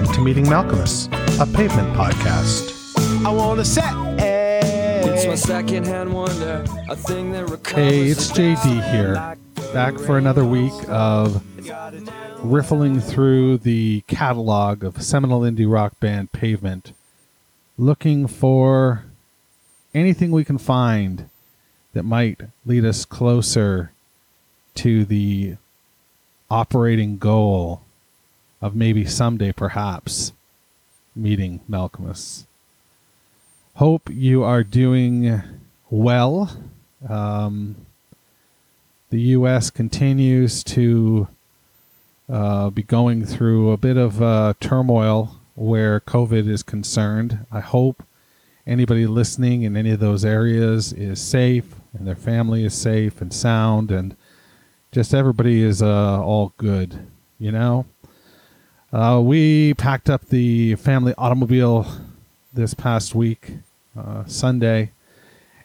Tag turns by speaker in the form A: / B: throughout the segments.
A: Welcome to Meeting Malkmus, a pavement podcast.
B: I wanna say
C: It's my secondhand wonder, a thing that
A: Hey, it's JD here, back for another week of riffling through the catalog of seminal indie rock band Pavement, looking for anything we can find that might lead us closer to the operating goal of maybe someday, perhaps, meeting Malkmus. Hope you are doing well. Um, the U.S. continues to uh, be going through a bit of uh, turmoil where COVID is concerned. I hope anybody listening in any of those areas is safe and their family is safe and sound and just everybody is uh, all good, you know? Uh, we packed up the family automobile this past week, uh, Sunday,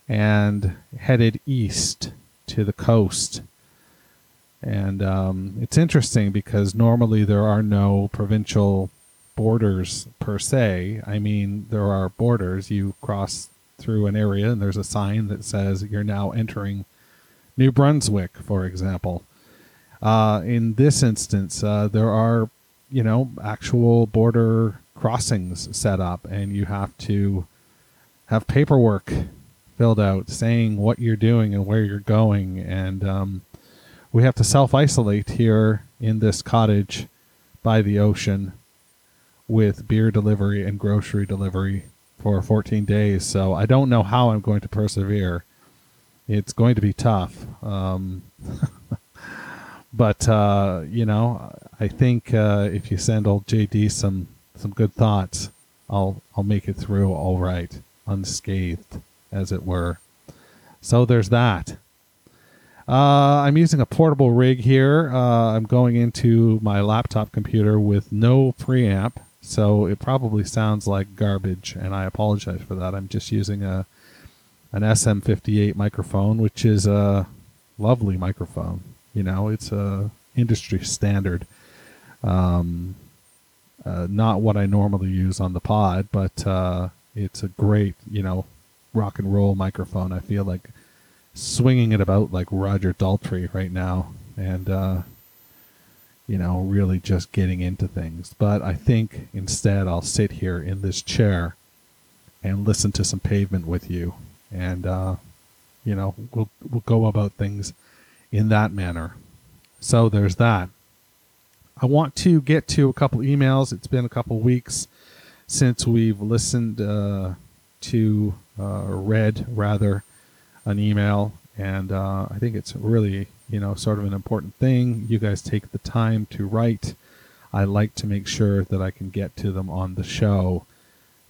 A: and headed east to the coast. And um, it's interesting because normally there are no provincial borders per se. I mean, there are borders. You cross through an area and there's a sign that says you're now entering New Brunswick, for example. Uh, in this instance, uh, there are you know, actual border crossings set up, and you have to have paperwork filled out saying what you're doing and where you're going. And um, we have to self isolate here in this cottage by the ocean with beer delivery and grocery delivery for 14 days. So I don't know how I'm going to persevere. It's going to be tough. Um, but uh, you know, I think uh, if you send old JD some some good thoughts, I'll I'll make it through all right, unscathed, as it were. So there's that. Uh, I'm using a portable rig here. Uh, I'm going into my laptop computer with no preamp, so it probably sounds like garbage, and I apologize for that. I'm just using a an SM58 microphone, which is a lovely microphone. You know, it's a industry standard. Um, uh, not what I normally use on the pod, but uh, it's a great, you know, rock and roll microphone. I feel like swinging it about like Roger Daltrey right now, and uh, you know, really just getting into things. But I think instead I'll sit here in this chair and listen to some pavement with you, and uh, you know, we'll we'll go about things in that manner. So there's that. I want to get to a couple emails. It's been a couple weeks since we've listened uh, to, uh, read rather, an email, and uh, I think it's really, you know, sort of an important thing. You guys take the time to write. I like to make sure that I can get to them on the show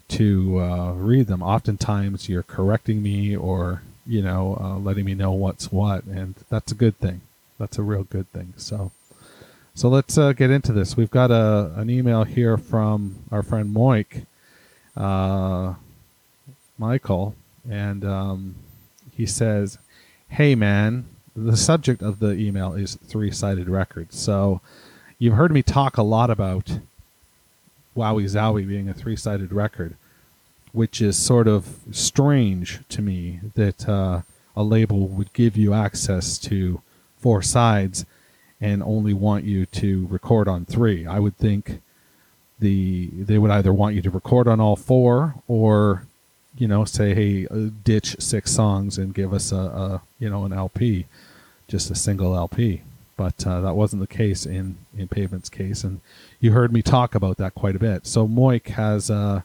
A: to uh, read them. Oftentimes, you're correcting me or, you know, uh, letting me know what's what, and that's a good thing that's a real good thing. So, so let's uh, get into this. We've got a an email here from our friend Moik, uh, Michael, and um, he says, "Hey man, the subject of the email is three sided records. So, you've heard me talk a lot about Wowee Zowee being a three sided record." Which is sort of strange to me that uh, a label would give you access to four sides and only want you to record on three. I would think the they would either want you to record on all four or you know say hey uh, ditch six songs and give us a, a, you know an LP just a single LP but uh, that wasn't the case in in Pavement's case. And you heard me talk about that quite a bit. So Moik has uh,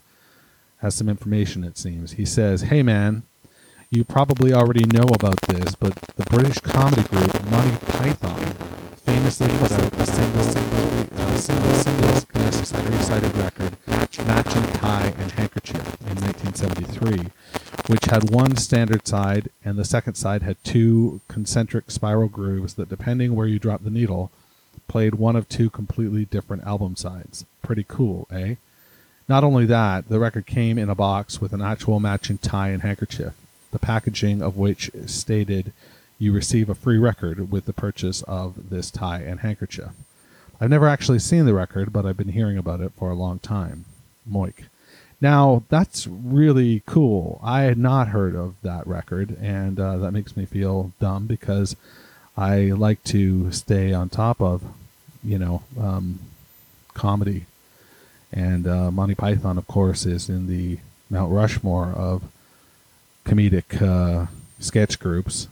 A: has some information it seems he says hey man you probably already know about this, but the British comedy group Monty Python famously put out a single, single, uh, single, single, three-sided record, Matching Tie and Handkerchief, in 1973, which had one standard side, and the second side had two concentric spiral grooves that, depending where you drop the needle, played one of two completely different album sides. Pretty cool, eh? Not only that, the record came in a box with an actual matching tie and handkerchief the packaging of which stated you receive a free record with the purchase of this tie and handkerchief. I've never actually seen the record, but I've been hearing about it for a long time. Moik. Now, that's really cool. I had not heard of that record, and uh, that makes me feel dumb because I like to stay on top of, you know, um, comedy. And uh, Monty Python, of course, is in the Mount Rushmore of comedic uh, sketch groups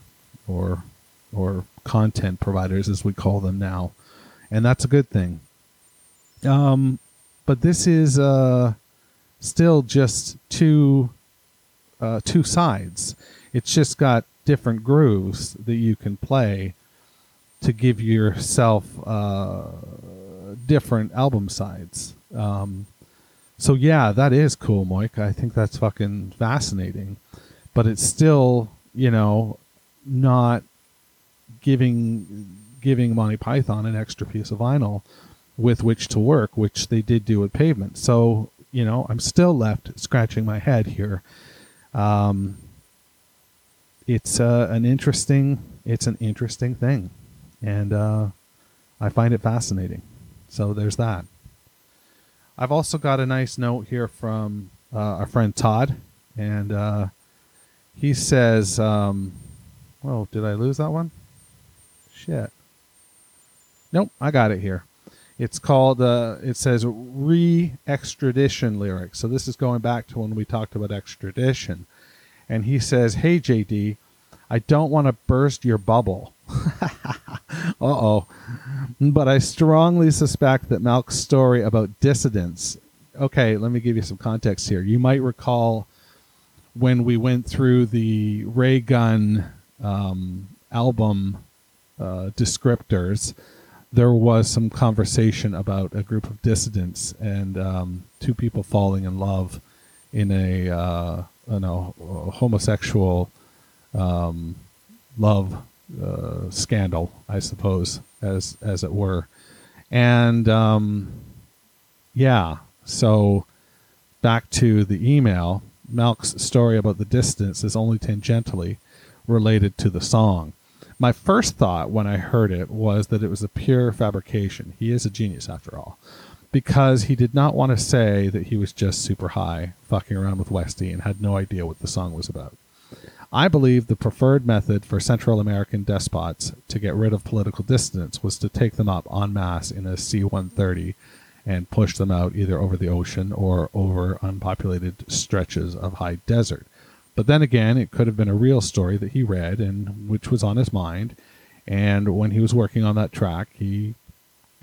A: or or content providers, as we call them now, and that's a good thing. Um, but this is uh, still just two uh, two sides. It's just got different grooves that you can play to give yourself uh, different album sides. Um, so yeah, that is cool, Moik. I think that's fucking fascinating, but it's still, you know, not giving giving Monty Python an extra piece of vinyl with which to work, which they did do at Pavement. So you know, I'm still left scratching my head here. Um, it's uh, an interesting, it's an interesting thing, and uh, I find it fascinating. So there's that. I've also got a nice note here from uh, our friend Todd, and uh, he says, um, "Oh, did I lose that one? Shit. Nope, I got it here. It's called, uh, it says re extradition lyrics. So this is going back to when we talked about extradition. And he says, Hey, JD, I don't want to burst your bubble. uh oh. But I strongly suspect that Malk's story about dissidents. Okay, let me give you some context here. You might recall when we went through the Ray Gun um, album uh, descriptors there was some conversation about a group of dissidents and um, two people falling in love in a uh, you know homosexual um, love uh, scandal, I suppose, as as it were, and um, yeah. So back to the email, Malk's story about the distance is only tangentially related to the song. My first thought when I heard it was that it was a pure fabrication. He is a genius after all. Because he did not want to say that he was just super high, fucking around with Westy, and had no idea what the song was about. I believe the preferred method for Central American despots to get rid of political dissidents was to take them up en masse in a C 130 and push them out either over the ocean or over unpopulated stretches of high desert. But then again, it could have been a real story that he read and which was on his mind. And when he was working on that track, he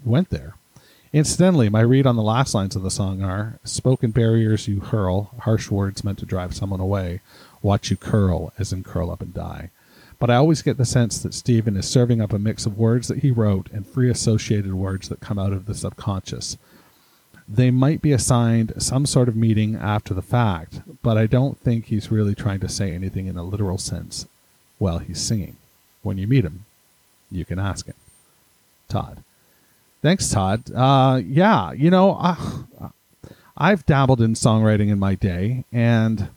A: went there. Incidentally, my read on the last lines of the song are Spoken barriers you hurl, harsh words meant to drive someone away. Watch you curl, as in curl up and die. But I always get the sense that Stephen is serving up a mix of words that he wrote and free associated words that come out of the subconscious they might be assigned some sort of meaning after the fact, but I don't think he's really trying to say anything in a literal sense while he's singing. When you meet him, you can ask him. Todd. Thanks, Todd. Uh, yeah, you know, uh, I've dabbled in songwriting in my day, and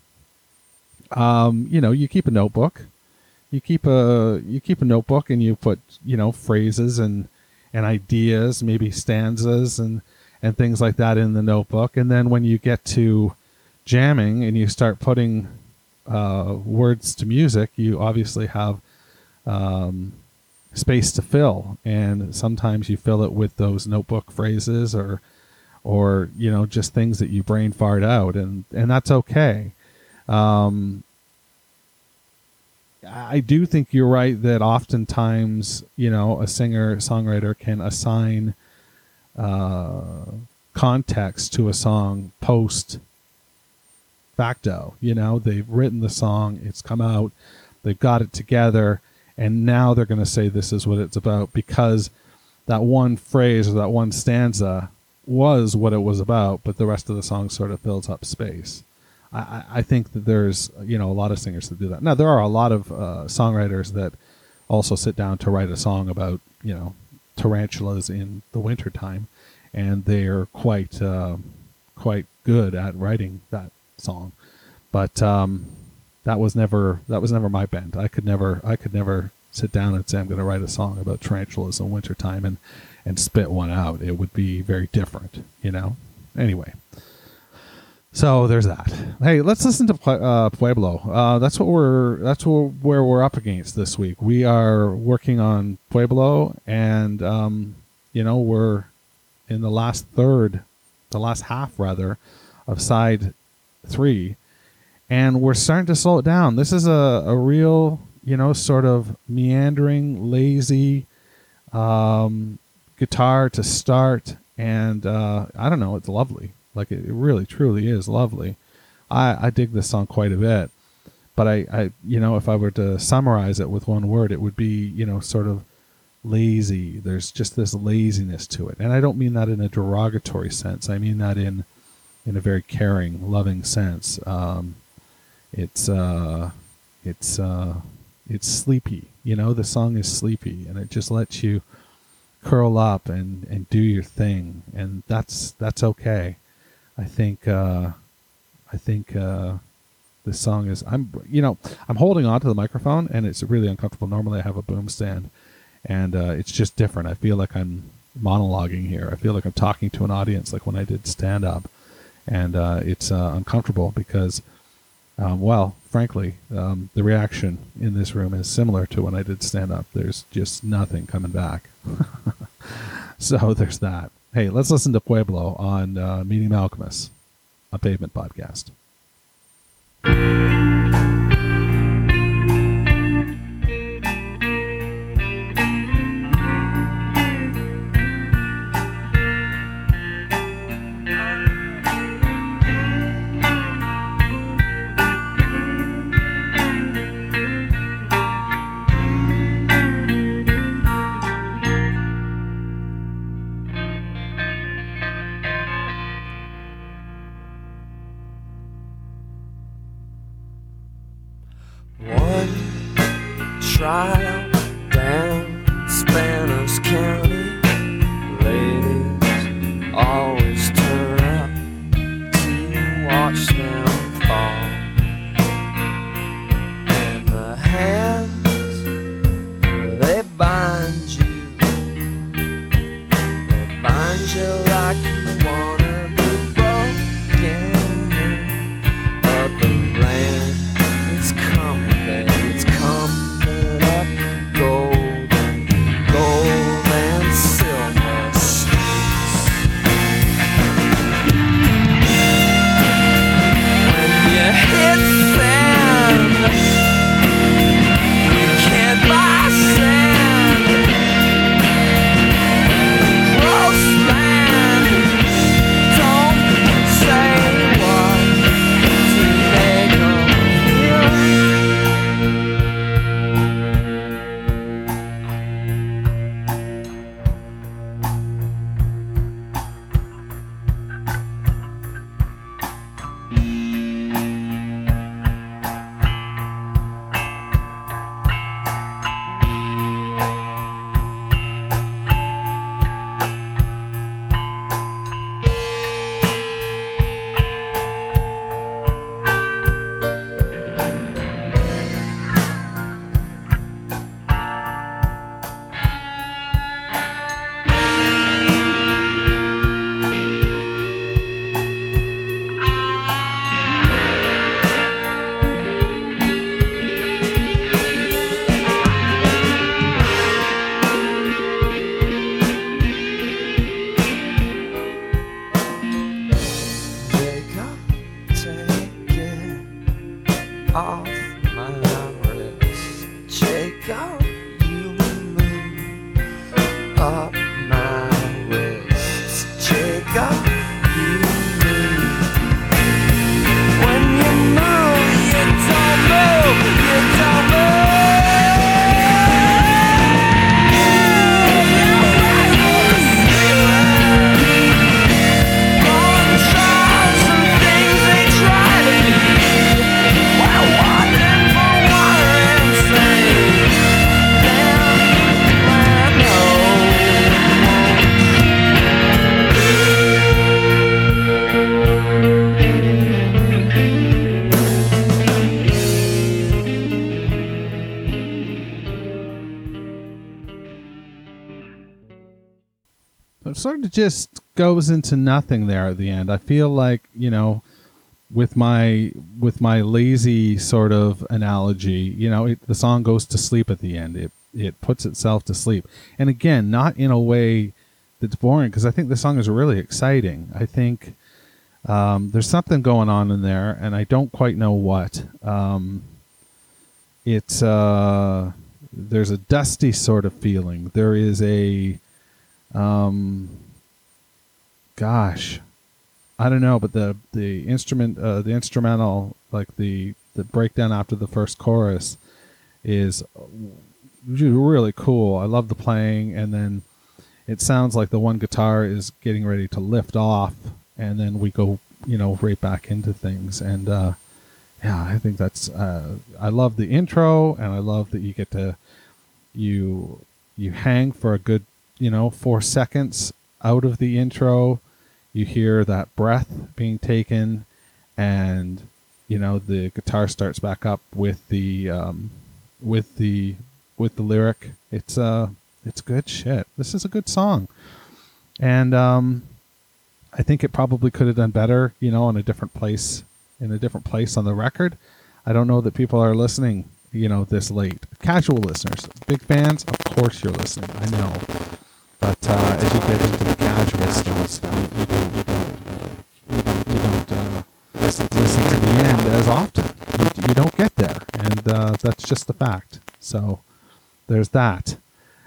A: um, you know, you keep a notebook. You keep a you keep a notebook, and you put you know phrases and and ideas, maybe stanzas, and and things like that in the notebook. And then when you get to jamming and you start putting uh, words to music, you obviously have um, space to fill, and sometimes you fill it with those notebook phrases or or you know just things that you brain fart out, and and that's okay. Um, I do think you're right that oftentimes you know a singer songwriter can assign uh, context to a song post facto. You know, they've written the song, it's come out, they've got it together, and now they're going to say this is what it's about because that one phrase or that one stanza was what it was about, but the rest of the song sort of fills up space. I, I think that there's you know a lot of singers that do that. Now there are a lot of uh, songwriters that also sit down to write a song about you know tarantulas in the wintertime, and they're quite uh, quite good at writing that song. But um, that was never that was never my bent. I could never I could never sit down and say I'm going to write a song about tarantulas in wintertime and and spit one out. It would be very different, you know. Anyway, so there's that. Hey, let's listen to uh, Pueblo. Uh, that's what we're that's what, where we're up against this week. We are working on Pueblo, and um, you know we're in the last third, the last half rather, of side three, and we're starting to slow it down. This is a, a real you know sort of meandering, lazy um, guitar to start, and uh, I don't know, it's lovely. Like it, really, truly is lovely. I, I dig this song quite a bit, but I, I, you know, if I were to summarize it with one word, it would be, you know, sort of lazy. There's just this laziness to it, and I don't mean that in a derogatory sense. I mean that in, in a very caring, loving sense. Um, it's, uh, it's, uh, it's sleepy. You know, the song is sleepy, and it just lets you curl up and, and do your thing, and that's that's okay. I think uh, I think uh, this song is I'm you know I'm holding on to the microphone and it's really uncomfortable. Normally I have a boom stand, and uh, it's just different. I feel like I'm monologuing here. I feel like I'm talking to an audience, like when I did stand up, and uh, it's uh, uncomfortable because, um, well, frankly, um, the reaction in this room is similar to when I did stand up. There's just nothing coming back. so there's that. Hey, let's listen to Pueblo on uh, Meeting Malkmus, a pavement podcast. It just goes into nothing there at the end. I feel like you know, with my with my lazy sort of analogy, you know, it, the song goes to sleep at the end. It it puts itself to sleep, and again, not in a way that's boring because I think the song is really exciting. I think um, there's something going on in there, and I don't quite know what. Um, it's uh, there's a dusty sort of feeling. There is a um, gosh, I don't know, but the the instrument, uh, the instrumental, like the the breakdown after the first chorus, is really cool. I love the playing, and then it sounds like the one guitar is getting ready to lift off, and then we go, you know, right back into things. And uh, yeah, I think that's. Uh, I love the intro, and I love that you get to you you hang for a good, you know, four seconds out of the intro. You hear that breath being taken, and you know the guitar starts back up with the um, with the with the lyric. It's uh it's good shit. This is a good song, and um, I think it probably could have done better. You know, in a different place, in a different place on the record. I don't know that people are listening. You know, this late. Casual listeners, big fans, of course you're listening. I know, but uh, as you get into the casual stuff, you, you don't, you don't, you don't, you don't uh, listen, listen to the end as often. You, you don't get there, and uh, that's just the fact. So there's that.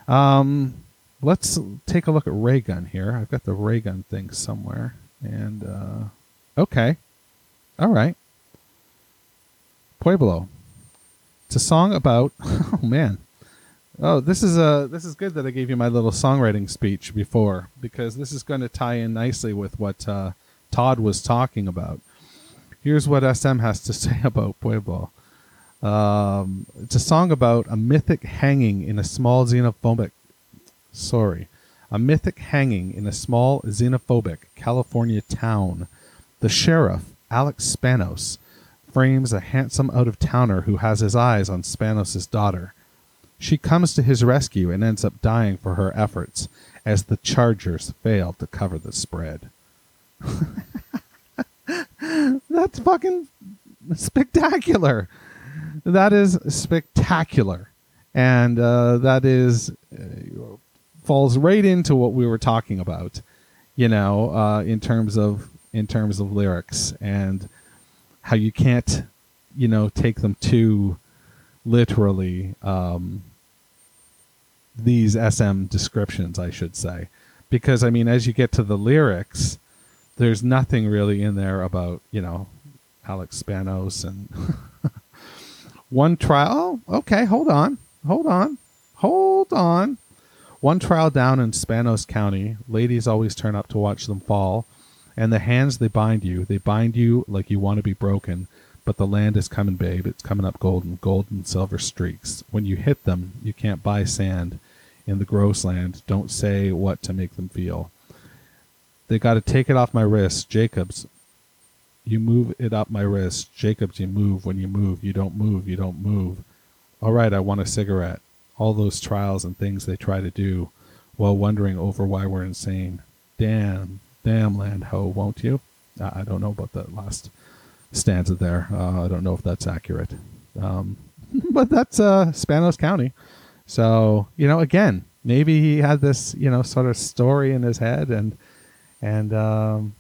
A: Um, let's take a look at ray gun here. I've got the ray gun thing somewhere. And, uh, okay. All right. Pueblo. It's a song about, oh man. Oh, this is a this is good that I gave you my little songwriting speech before because this is going to tie in nicely with what uh, Todd was talking about. Here's what SM has to say about Pueblo. Um, it's a song about a mythic hanging in a small xenophobic, sorry, a mythic hanging in a small xenophobic California town. The sheriff, Alex Spanos, frames a handsome out of towner who has his eyes on Spanos's daughter. She comes to his rescue and ends up dying for her efforts as the Chargers fail to cover the spread. That's fucking spectacular that is spectacular, and uh, that is uh, falls right into what we were talking about, you know, uh, in terms of in terms of lyrics and how you can't, you know, take them too literally. Um, these SM descriptions, I should say, because I mean, as you get to the lyrics, there's nothing really in there about you know Alex Spanos and One trial. Oh, okay, hold on. Hold on. Hold on. One trial down in Spanos County. Ladies always turn up to watch them fall. And the hands they bind you, they bind you like you want to be broken. But the land is coming, babe. It's coming up golden, golden silver streaks. When you hit them, you can't buy sand in the gross land. Don't say what to make them feel. They got to take it off my wrist. Jacobs, you move it up my wrist. Jacobs, you move. When you move, you don't move. You don't move. All right, I want a cigarette. All those trials and things they try to do while wondering over why we're insane. Damn, damn land ho, won't you? I don't know about that last stanza there. Uh, I don't know if that's accurate. Um, but that's uh, Spanos County. So, you know, again, maybe he had this, you know, sort of story in his head and, and, um,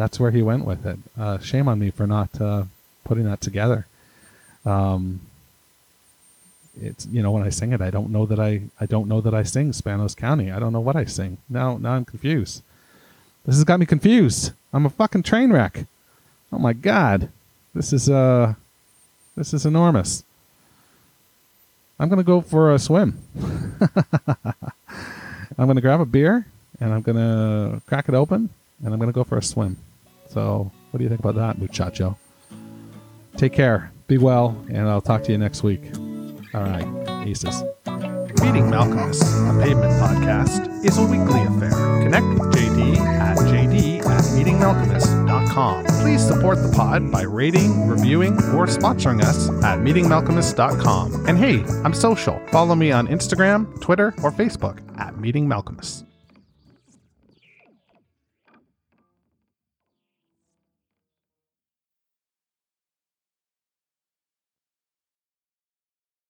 A: that's where he went with it. Uh, shame on me for not uh, putting that together. Um, it's you know when I sing it, I don't know that I I don't know that I sing Spanos County. I don't know what I sing. Now now I'm confused. This has got me confused. I'm a fucking train wreck. Oh my god, this is uh this is enormous. I'm gonna go for a swim. I'm gonna grab a beer and I'm gonna crack it open and I'm gonna go for a swim. So, what do you think about that, muchacho? Take care, be well, and I'll talk to you next week. All right, aces.
B: Meeting Malkmus, a pavement podcast, is a weekly affair. Connect with JD at JD Please support the pod by rating, reviewing, or sponsoring us at meetingmalkmus.com. And hey, I'm social. Follow me on Instagram, Twitter, or Facebook at Meeting Malkmus.